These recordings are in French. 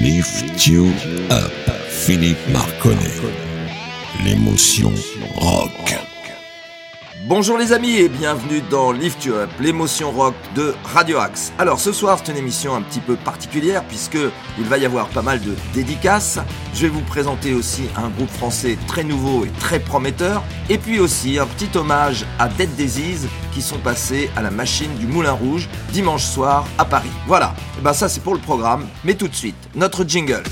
Lift You Up, Philippe Marconnet. L'émotion rock. Bonjour les amis et bienvenue dans Lift You Up, l'émotion rock de Radio Axe. Alors ce soir c'est une émission un petit peu particulière puisque il va y avoir pas mal de dédicaces. Je vais vous présenter aussi un groupe français très nouveau et très prometteur. Et puis aussi un petit hommage à Dead Disease qui sont passés à la machine du Moulin Rouge dimanche soir à Paris. Voilà, et ben ça c'est pour le programme. Mais tout de suite, notre jingle.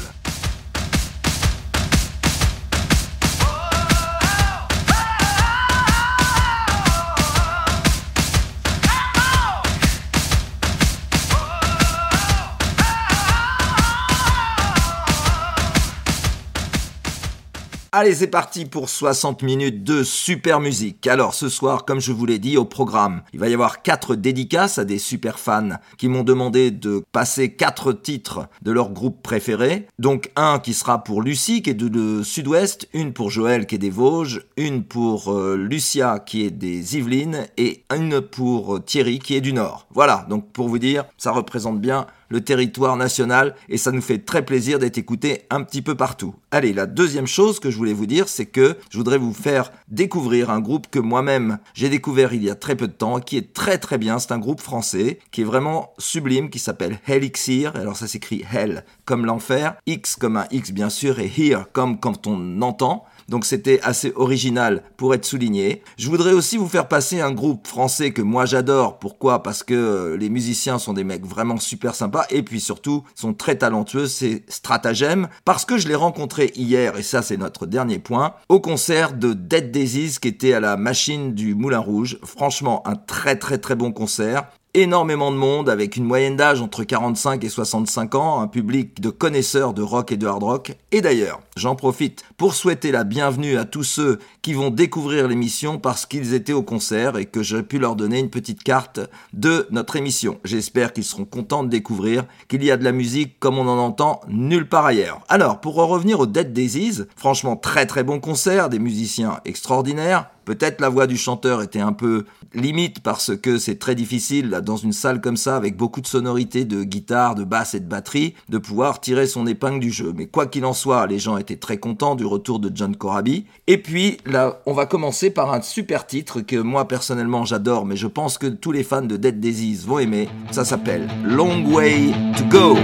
Allez, c'est parti pour 60 minutes de super musique. Alors, ce soir, comme je vous l'ai dit au programme, il va y avoir quatre dédicaces à des super fans qui m'ont demandé de passer quatre titres de leur groupe préféré. Donc, un qui sera pour Lucie, qui est de, Sud-Ouest, une pour Joël, qui est des Vosges, une pour euh, Lucia, qui est des Yvelines, et une pour Thierry, qui est du Nord. Voilà, donc pour vous dire, ça représente bien le territoire national et ça nous fait très plaisir d'être écouté un petit peu partout. Allez, la deuxième chose que je voulais vous dire, c'est que je voudrais vous faire découvrir un groupe que moi-même j'ai découvert il y a très peu de temps, qui est très très bien. C'est un groupe français qui est vraiment sublime, qui s'appelle Helixir. Alors ça s'écrit Hell comme l'enfer, X comme un X bien sûr et Here comme quand on entend. Donc c'était assez original pour être souligné. Je voudrais aussi vous faire passer un groupe français que moi j'adore. Pourquoi? Parce que euh, les musiciens sont des mecs vraiment super sympas et puis surtout sont très talentueux. C'est Stratagem parce que je l'ai rencontré hier et ça c'est notre dernier point au concert de Dead Daisies qui était à la machine du Moulin Rouge. Franchement un très très très bon concert énormément de monde avec une moyenne d'âge entre 45 et 65 ans, un public de connaisseurs de rock et de hard rock. Et d'ailleurs, j'en profite pour souhaiter la bienvenue à tous ceux qui vont découvrir l'émission parce qu'ils étaient au concert et que j'ai pu leur donner une petite carte de notre émission. J'espère qu'ils seront contents de découvrir qu'il y a de la musique comme on en entend nulle part ailleurs. Alors, pour en revenir au Dead Daisies, franchement très très bon concert, des musiciens extraordinaires, Peut-être la voix du chanteur était un peu limite parce que c'est très difficile dans une salle comme ça avec beaucoup de sonorités de guitare, de basse et de batterie de pouvoir tirer son épingle du jeu. Mais quoi qu'il en soit, les gens étaient très contents du retour de John Corabi. Et puis là, on va commencer par un super titre que moi personnellement j'adore, mais je pense que tous les fans de Dead Disease vont aimer. Ça s'appelle Long Way to Go.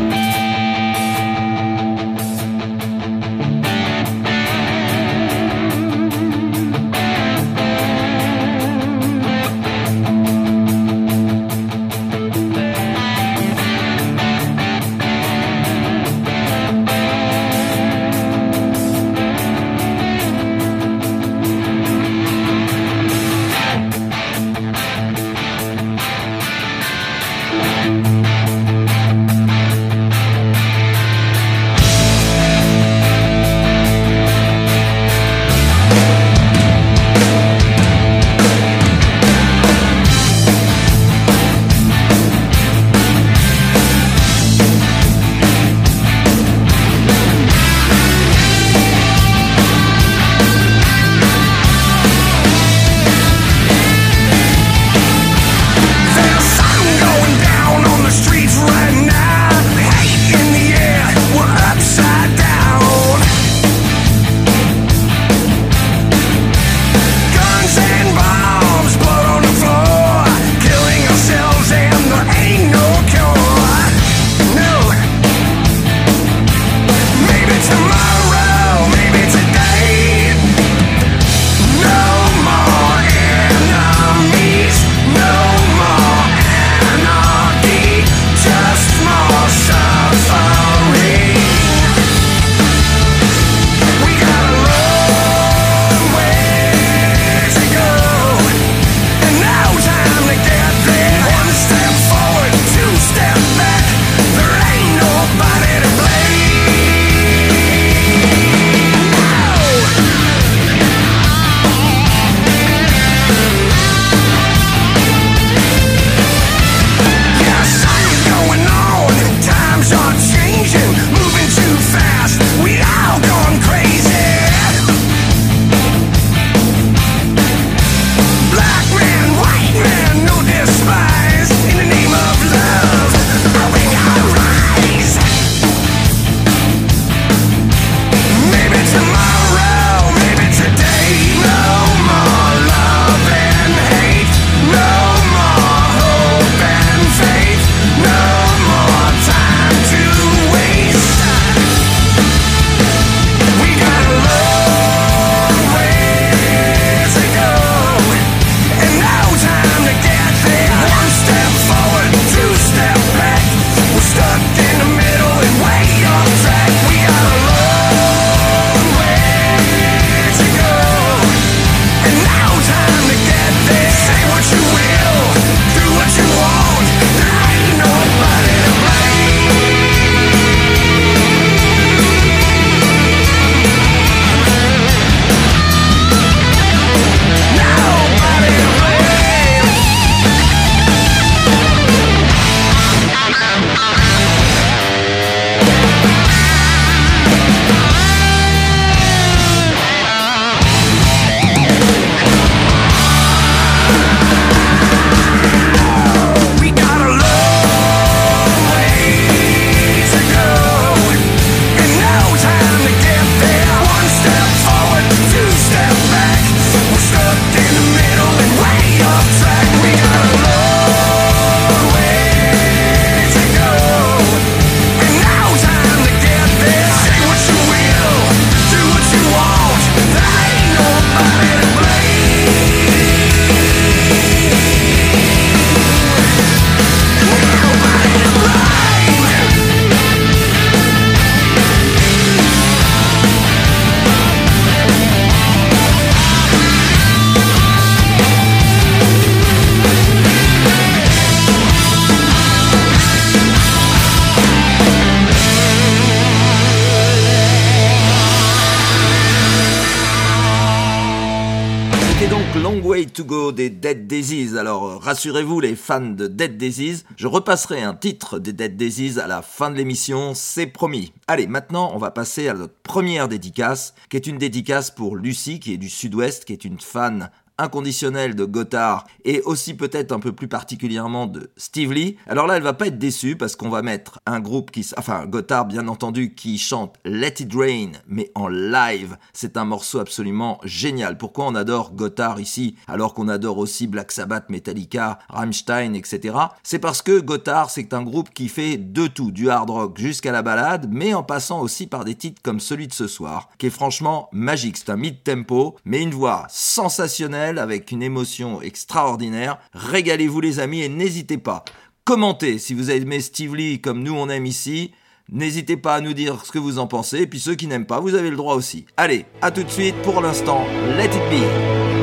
Go des Dead Daisies. Alors rassurez-vous les fans de Dead Daisies, je repasserai un titre des Dead Daisies à la fin de l'émission, c'est promis. Allez, maintenant on va passer à notre première dédicace, qui est une dédicace pour Lucie, qui est du Sud-Ouest, qui est une fan inconditionnel de Gotthard et aussi peut-être un peu plus particulièrement de Steve Lee, alors là elle va pas être déçue parce qu'on va mettre un groupe qui, enfin Gotthard bien entendu, qui chante Let It Rain mais en live. C'est un morceau absolument génial. Pourquoi on adore Gotthard ici alors qu'on adore aussi Black Sabbath, Metallica, Rammstein, etc. C'est parce que Gotthard c'est un groupe qui fait de tout, du hard rock jusqu'à la balade, mais en passant aussi par des titres comme celui de ce soir, qui est franchement magique. C'est un mid-tempo, mais une voix sensationnelle avec une émotion extraordinaire. Régalez-vous les amis et n'hésitez pas. Commentez si vous aimé Steve Lee comme nous on aime ici. N'hésitez pas à nous dire ce que vous en pensez. Et puis ceux qui n'aiment pas, vous avez le droit aussi. Allez, à tout de suite. Pour l'instant, let it be.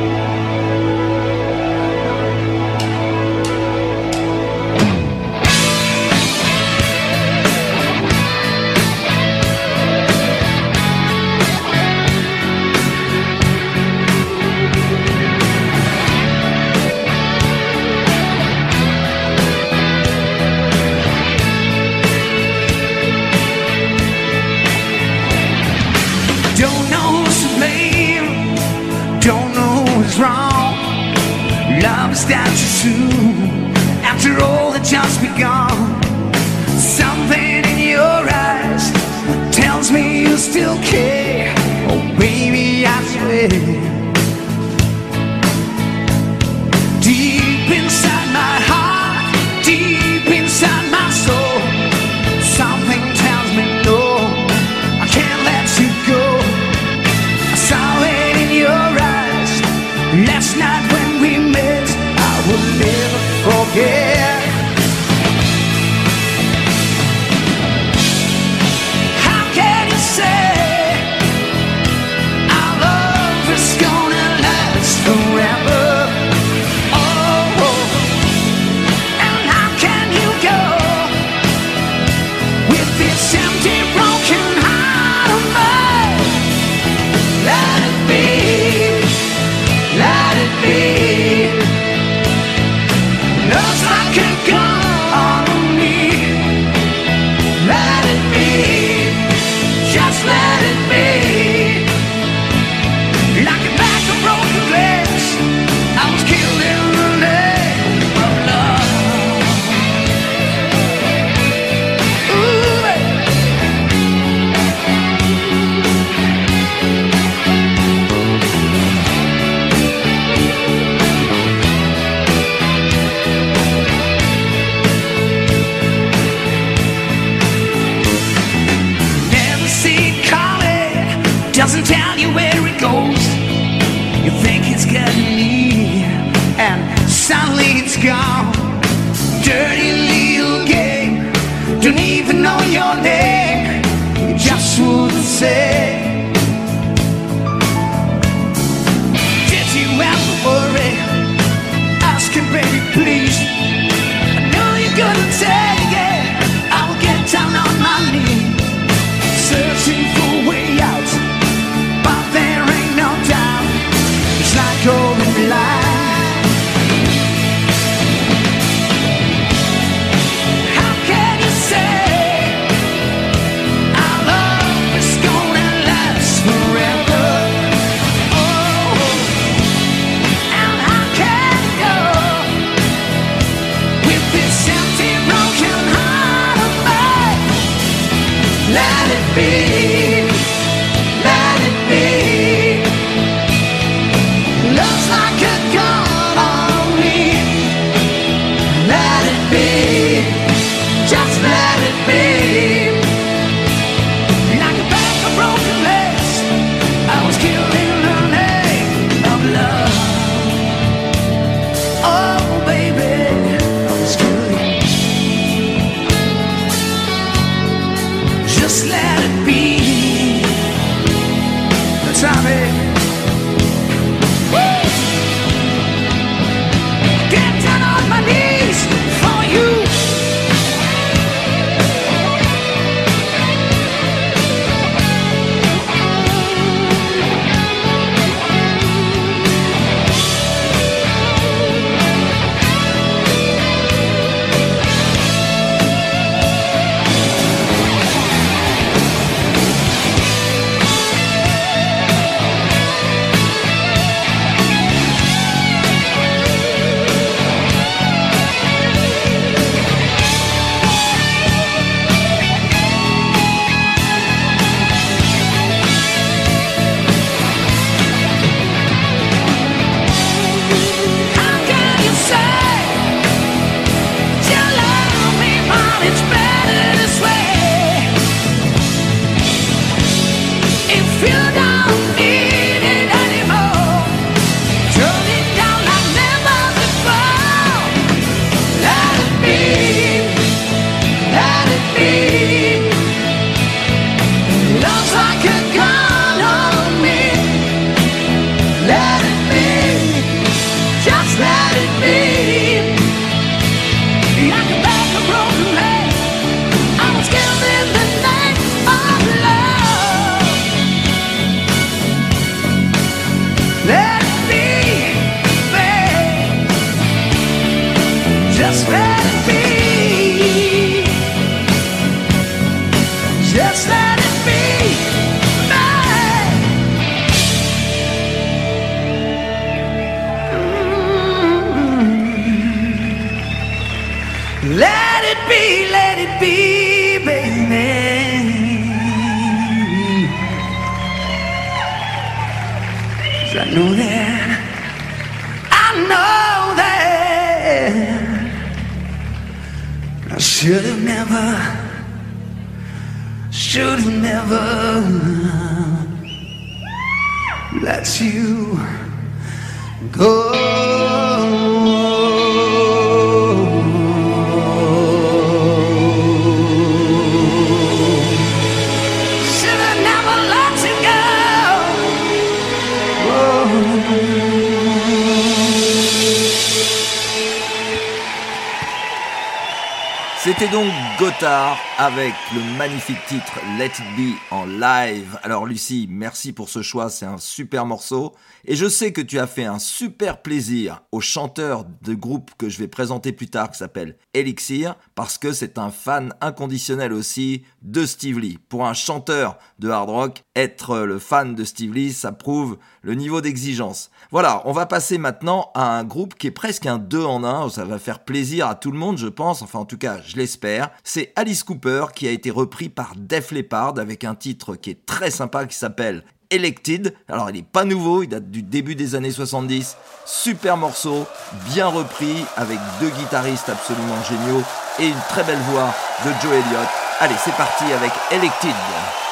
C'était donc Gotthard avec le magnifique titre Let It Be en live. Alors Lucie, merci pour ce choix, c'est un super morceau. Et je sais que tu as fait un super plaisir au chanteur de groupe que je vais présenter plus tard qui s'appelle Elixir, parce que c'est un fan inconditionnel aussi de Steve Lee. Pour un chanteur de hard rock, être le fan de Steve Lee, ça prouve le niveau d'exigence. Voilà, on va passer maintenant à un groupe qui est presque un 2 en 1, ça va faire plaisir à tout le monde je pense, enfin en tout cas je l'espère. C'est Alice Cooper qui a été repris par Def Leppard avec un titre qui est très sympa qui s'appelle Elected. Alors il n'est pas nouveau, il date du début des années 70. Super morceau, bien repris, avec deux guitaristes absolument géniaux et une très belle voix de Joe Elliott. Allez, c'est parti avec Elected.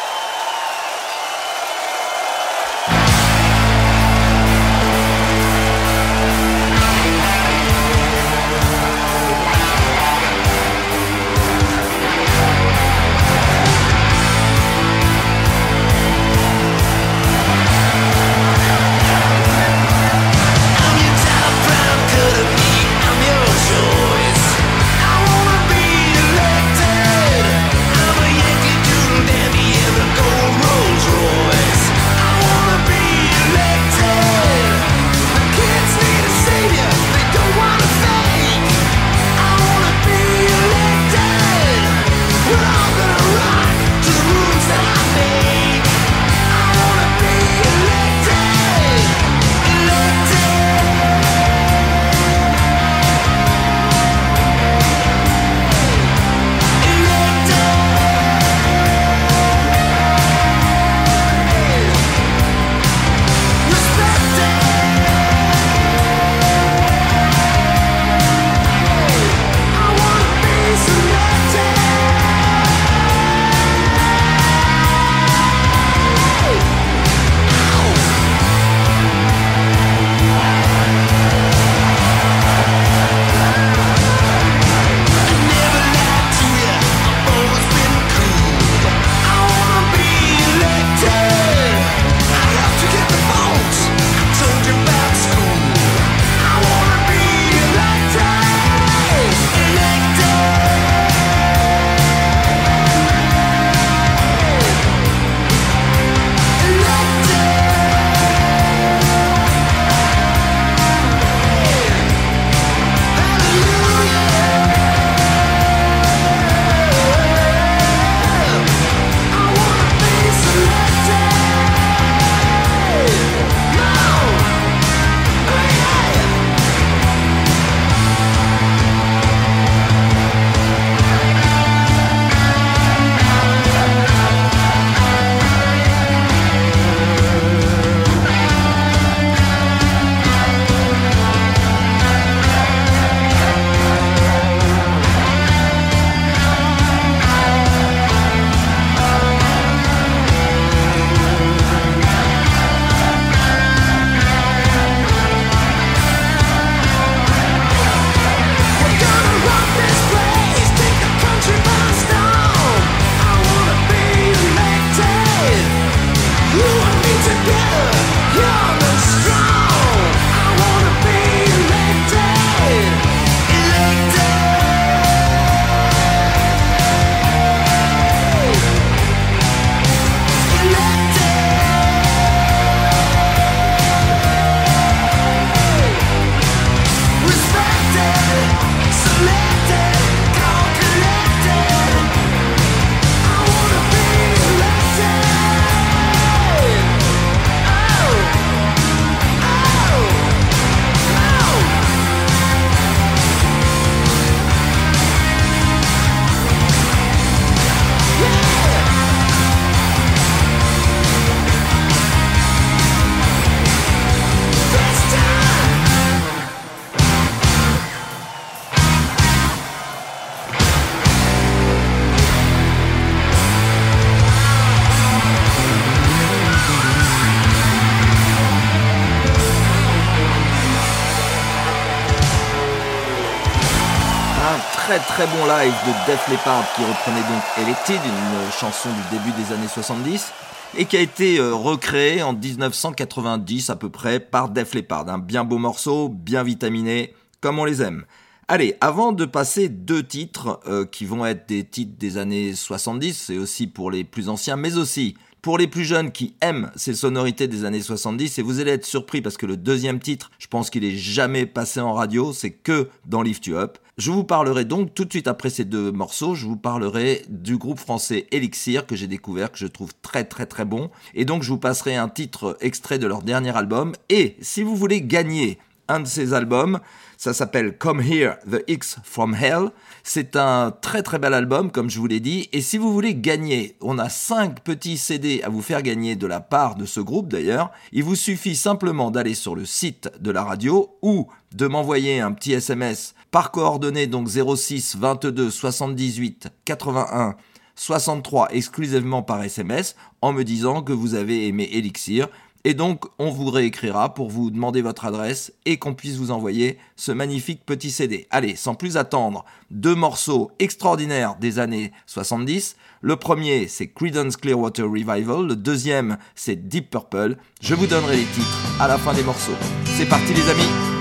Bon live de Def Leppard qui reprenait donc Elected, une chanson du début des années 70 et qui a été euh, recréé en 1990 à peu près par Def Leppard. Un bien beau morceau, bien vitaminé, comme on les aime. Allez, avant de passer deux titres euh, qui vont être des titres des années 70, c'est aussi pour les plus anciens, mais aussi pour les plus jeunes qui aiment ces sonorités des années 70, et vous allez être surpris parce que le deuxième titre, je pense qu'il est jamais passé en radio, c'est que dans Lift You Up. Je vous parlerai donc tout de suite après ces deux morceaux, je vous parlerai du groupe français Elixir que j'ai découvert, que je trouve très très très bon. Et donc je vous passerai un titre extrait de leur dernier album. Et si vous voulez gagner un de ces albums, ça s'appelle Come Here, The X from Hell. C'est un très très bel album, comme je vous l'ai dit. Et si vous voulez gagner, on a 5 petits CD à vous faire gagner de la part de ce groupe d'ailleurs. Il vous suffit simplement d'aller sur le site de la radio ou de m'envoyer un petit SMS par coordonnée donc 06 22 78 81 63 exclusivement par SMS en me disant que vous avez aimé Elixir et donc, on vous réécrira pour vous demander votre adresse et qu'on puisse vous envoyer ce magnifique petit CD. Allez, sans plus attendre, deux morceaux extraordinaires des années 70. Le premier, c'est Creedence Clearwater Revival. Le deuxième, c'est Deep Purple. Je vous donnerai les titres à la fin des morceaux. C'est parti les amis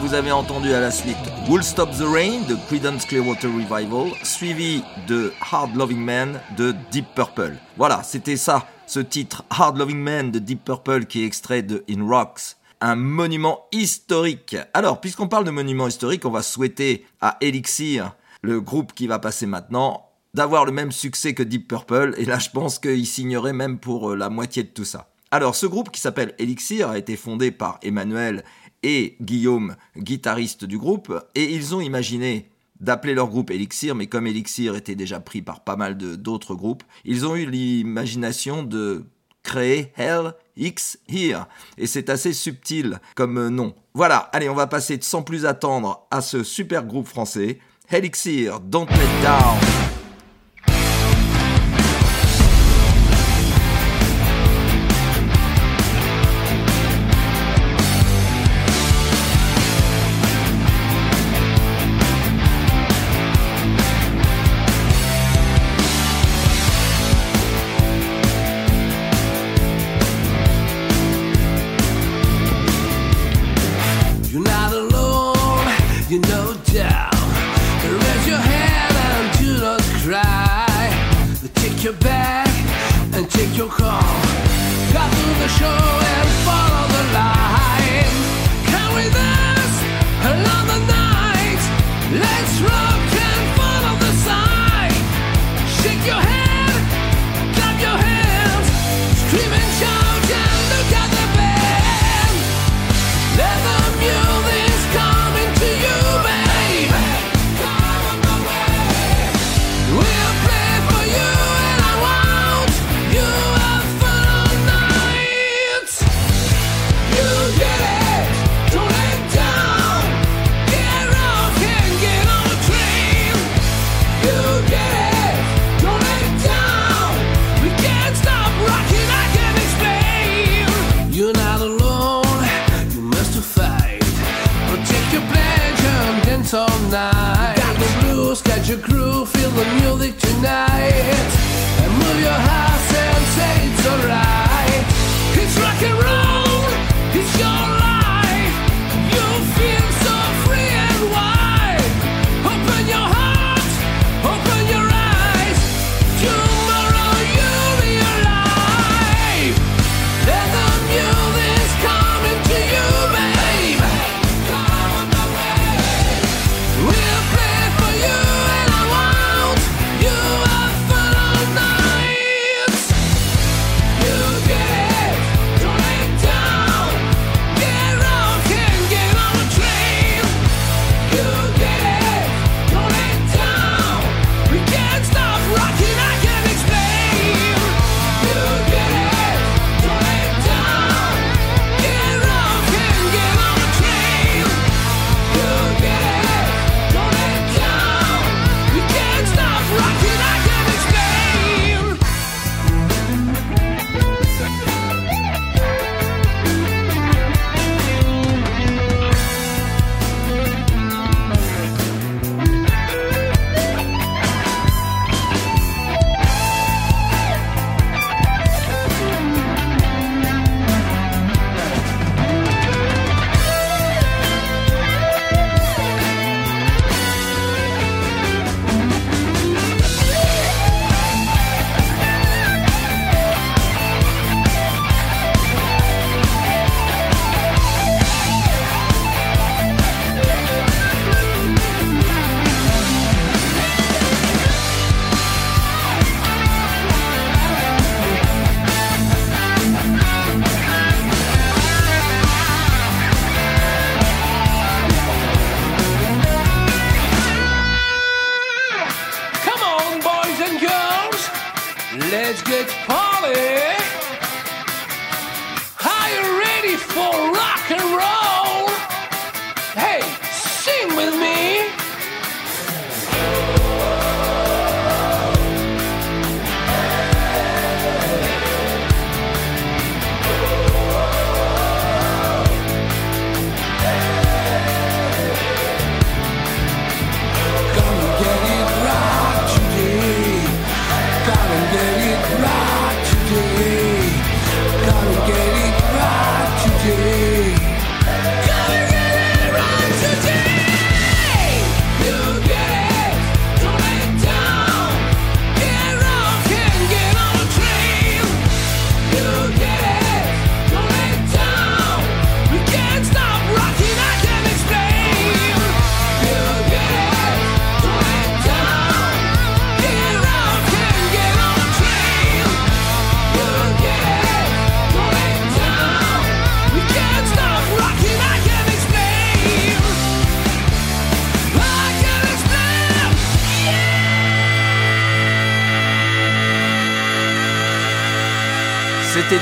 Vous avez entendu à la suite Wool Stop the Rain de Creedence Clearwater Revival, suivi de Hard Loving Man de Deep Purple. Voilà, c'était ça, ce titre Hard Loving Man de Deep Purple qui est extrait de In Rocks un monument historique. Alors, puisqu'on parle de monument historique, on va souhaiter à Elixir, le groupe qui va passer maintenant, d'avoir le même succès que Deep Purple, et là je pense qu'il signerait même pour euh, la moitié de tout ça. Alors ce groupe qui s'appelle Elixir a été fondé par Emmanuel et Guillaume, guitariste du groupe, et ils ont imaginé d'appeler leur groupe Elixir, mais comme Elixir était déjà pris par pas mal d'autres groupes, ils ont eu l'imagination de créer Hell X Here. Et c'est assez subtil comme nom. Voilà, allez, on va passer sans plus attendre à ce super groupe français. Here, Don't Let Down.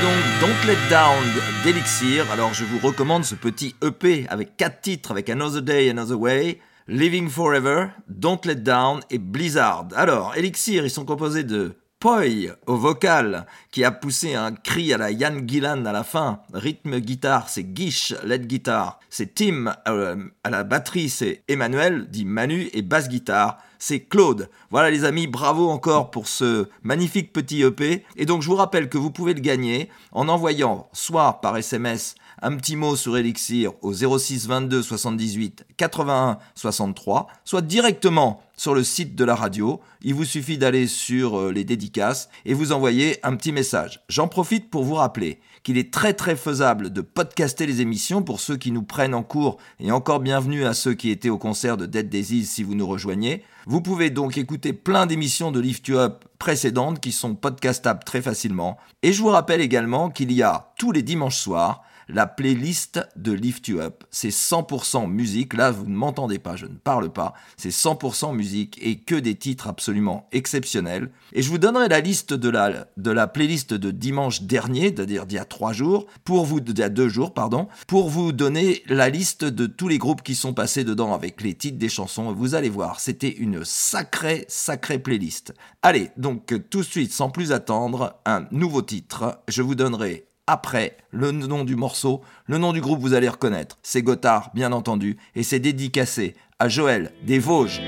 Donc Don't Let Down d'Elixir. Alors je vous recommande ce petit EP avec quatre titres avec Another Day, Another Way, Living Forever, Don't Let Down et Blizzard. Alors Elixir, ils sont composés de Poi au vocal, qui a poussé un cri à la Yann Gillan à la fin. Rythme guitare, c'est Gish, lead guitare. C'est Tim euh, à la batterie, c'est Emmanuel, dit Manu, et basse guitare, c'est Claude. Voilà les amis, bravo encore pour ce magnifique petit EP. Et donc je vous rappelle que vous pouvez le gagner en envoyant soit par SMS un petit mot sur Elixir au 06 22 78 81 63, soit directement sur le site de la radio. Il vous suffit d'aller sur euh, les dédicaces et vous envoyer un petit message. J'en profite pour vous rappeler qu'il est très très faisable de podcaster les émissions pour ceux qui nous prennent en cours et encore bienvenue à ceux qui étaient au concert de Dead Daisies si vous nous rejoignez. Vous pouvez donc écouter plein d'émissions de Lift You Up précédentes qui sont podcastables très facilement. Et je vous rappelle également qu'il y a tous les dimanches soirs la playlist de Lift You Up. C'est 100% musique. Là, vous ne m'entendez pas, je ne parle pas. C'est 100% musique et que des titres absolument exceptionnels. Et je vous donnerai la liste de la, de la playlist de dimanche dernier, c'est-à-dire d'il y a trois jours, pour vous, il y a deux jours, pardon, pour vous donner la liste de tous les groupes qui sont passés dedans avec les titres des chansons. Vous allez voir, c'était une sacrée, sacrée playlist. Allez, donc tout de suite, sans plus attendre, un nouveau titre. Je vous donnerai après le nom du morceau, le nom du groupe vous allez reconnaître. C'est Gotthard, bien entendu, et c'est dédicacé à Joël des Vosges.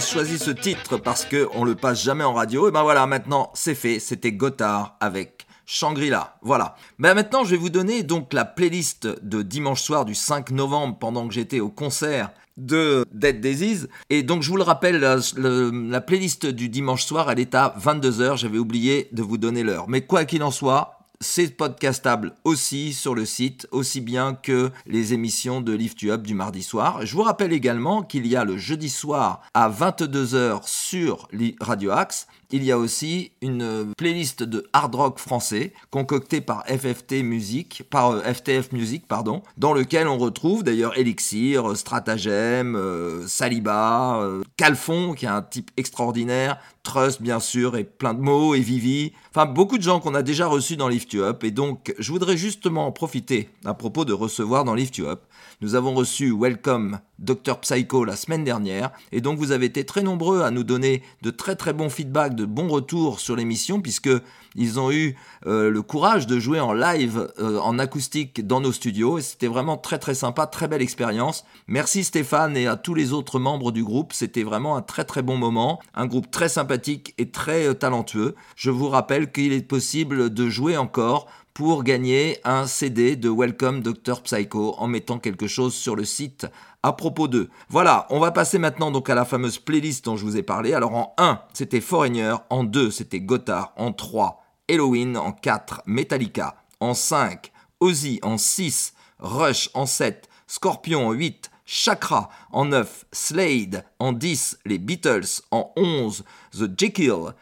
Choisi ce titre parce que on le passe jamais en radio. Et ben voilà, maintenant c'est fait. C'était Gotthard avec Shangri-La. Voilà. Ben maintenant, je vais vous donner donc la playlist de dimanche soir du 5 novembre pendant que j'étais au concert de Dead Daisies. Et donc, je vous le rappelle, la, playlist du dimanche soir, elle est à 22h. J'avais oublié de vous donner l'heure. Mais quoi qu'il en soit, c'est podcastable aussi sur le site, aussi bien que les émissions de Lift You Up du mardi soir. Je vous rappelle également qu'il y a le jeudi soir à 22h sur Radio Axe il y a aussi une playlist de hard rock français concoctée par FFT FTF euh, Music, pardon, dans lequel on retrouve d'ailleurs Elixir, Stratagem, euh, Saliba, euh, Calfon, qui est un type extraordinaire, Trust bien sûr, et plein de mots, et Vivi, enfin beaucoup de gens qu'on a déjà reçus dans Lift You Up, et donc je voudrais justement en profiter à propos de recevoir dans Lift You Up nous avons reçu Welcome Dr Psycho la semaine dernière et donc vous avez été très nombreux à nous donner de très très bons feedbacks, de bons retours sur l'émission puisque ils ont eu euh, le courage de jouer en live, euh, en acoustique dans nos studios et c'était vraiment très très sympa, très belle expérience. Merci Stéphane et à tous les autres membres du groupe, c'était vraiment un très très bon moment, un groupe très sympathique et très euh, talentueux. Je vous rappelle qu'il est possible de jouer encore pour gagner un CD de Welcome Dr Psycho en mettant quelque chose sur le site à propos d'eux. Voilà, on va passer maintenant donc à la fameuse playlist dont je vous ai parlé. Alors en 1, c'était Foreigner, en 2, c'était Gotthard, en 3, Halloween, en 4, Metallica, en 5, Ozzy, en 6, Rush, en 7, Scorpion, en 8, Chakra, en 9, Slade, en 10, les Beatles, en 11, The Jekyll,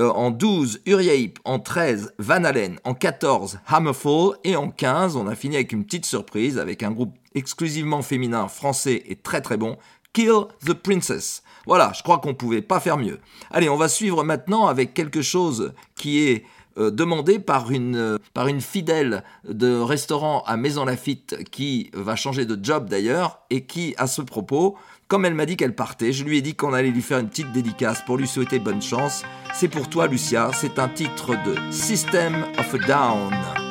euh, en 12, Uriape, en 13, Van Halen, en 14, Hammerfall, et en 15, on a fini avec une petite surprise, avec un groupe exclusivement féminin, français et très très bon, Kill the Princess. Voilà, je crois qu'on pouvait pas faire mieux. Allez, on va suivre maintenant avec quelque chose qui est euh, demandé par une, euh, par une fidèle de restaurant à Maison Lafitte qui va changer de job d'ailleurs et qui, à ce propos, comme elle m'a dit qu'elle partait, je lui ai dit qu'on allait lui faire une petite dédicace pour lui souhaiter bonne chance. C'est pour toi, Lucia, c'est un titre de System of a Down.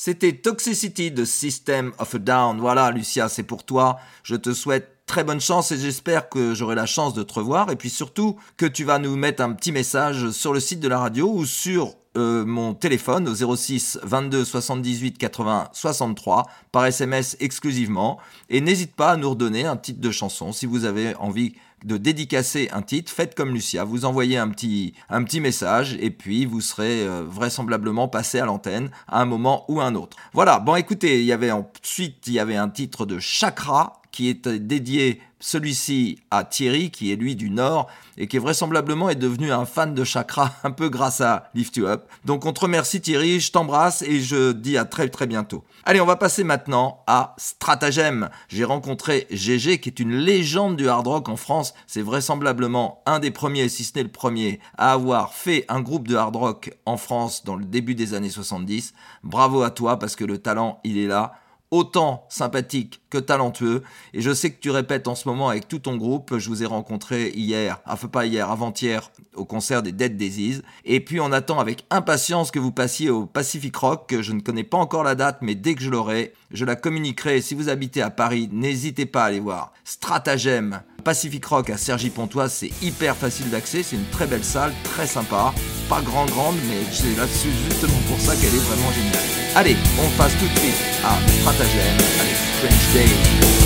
C'était Toxicity de System of a Down. Voilà, Lucia, c'est pour toi. Je te souhaite très bonne chance et j'espère que j'aurai la chance de te revoir et puis surtout que tu vas nous mettre un petit message sur le site de la radio ou sur euh, mon téléphone au 06 22 78 80 63 par SMS exclusivement. Et n'hésite pas à nous redonner un titre de chanson si vous avez envie de dédicacer un titre, faites comme Lucia, vous envoyez un petit, message et puis vous serez euh, vraisemblablement passé à l'antenne à un moment ou un autre. Voilà, bon écoutez, il y avait ensuite il y avait un titre de Chakra qui est dédié celui-ci à Thierry, qui est lui du Nord, et qui vraisemblablement est devenu un fan de Chakra, un peu grâce à Lift You Up. Donc on te remercie Thierry, je t'embrasse et je dis à très très bientôt. Allez, on va passer maintenant à Stratagème. J'ai rencontré GG, qui est une légende du hard rock en France. C'est vraisemblablement un des premiers, si ce n'est le premier, à avoir fait un groupe de hard rock en France dans le début des années 70. Bravo à toi, parce que le talent, il est là autant sympathique que talentueux. Et je sais que tu répètes en ce moment avec tout ton groupe. Je vous ai rencontré hier, enfin pas hier, avant-hier, au concert des Dead Disease. Et puis on attend avec impatience que vous passiez au Pacific Rock. Je ne connais pas encore la date, mais dès que je l'aurai, je la communiquerai. Si vous habitez à Paris, n'hésitez pas à aller voir. Stratagème, Pacific Rock à Sergi Pontoise, c'est hyper facile d'accès. C'est une très belle salle, très sympa. Pas grand grande, mais c'est là-dessus justement pour ça qu'elle est vraiment géniale. Allez, on passe tout de suite à Stratagème avec French Day.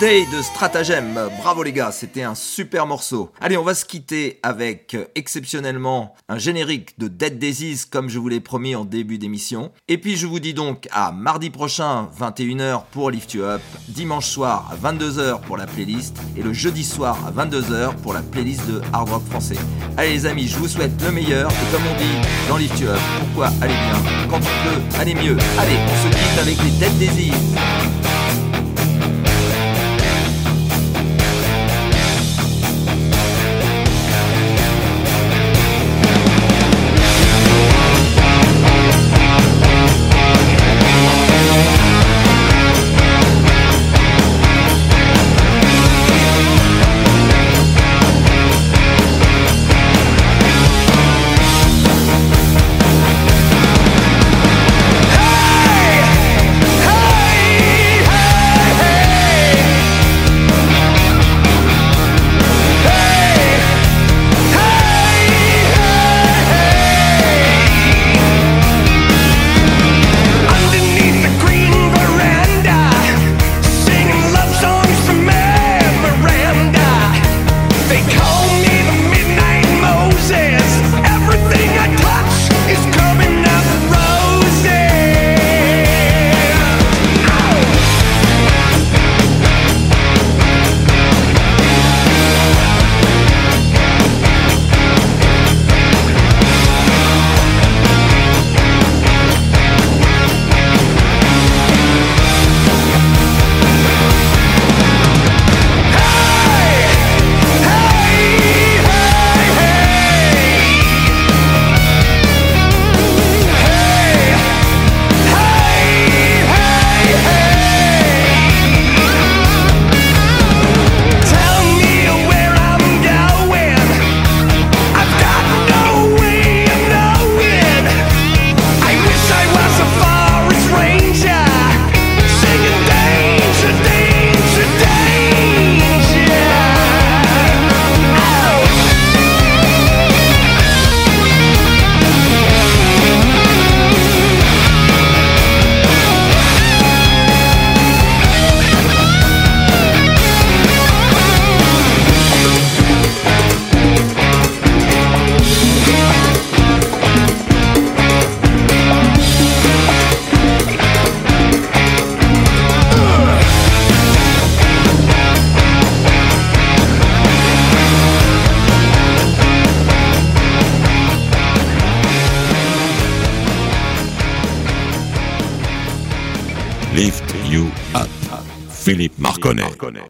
Day de Stratagem. Bravo les gars, c'était un super morceau. Allez, on va se quitter avec euh, exceptionnellement un générique de Dead Disease comme je vous l'ai promis en début d'émission. Et puis je vous dis donc à mardi prochain 21h pour Lift You Up, dimanche soir à 22h pour la playlist et le jeudi soir à 22h pour la playlist de hard rock français. Allez les amis, je vous souhaite le meilleur et comme on dit dans Lift You Up, pourquoi aller bien? Quand on peut aller mieux. Allez, on se quitte avec les Dead Disease.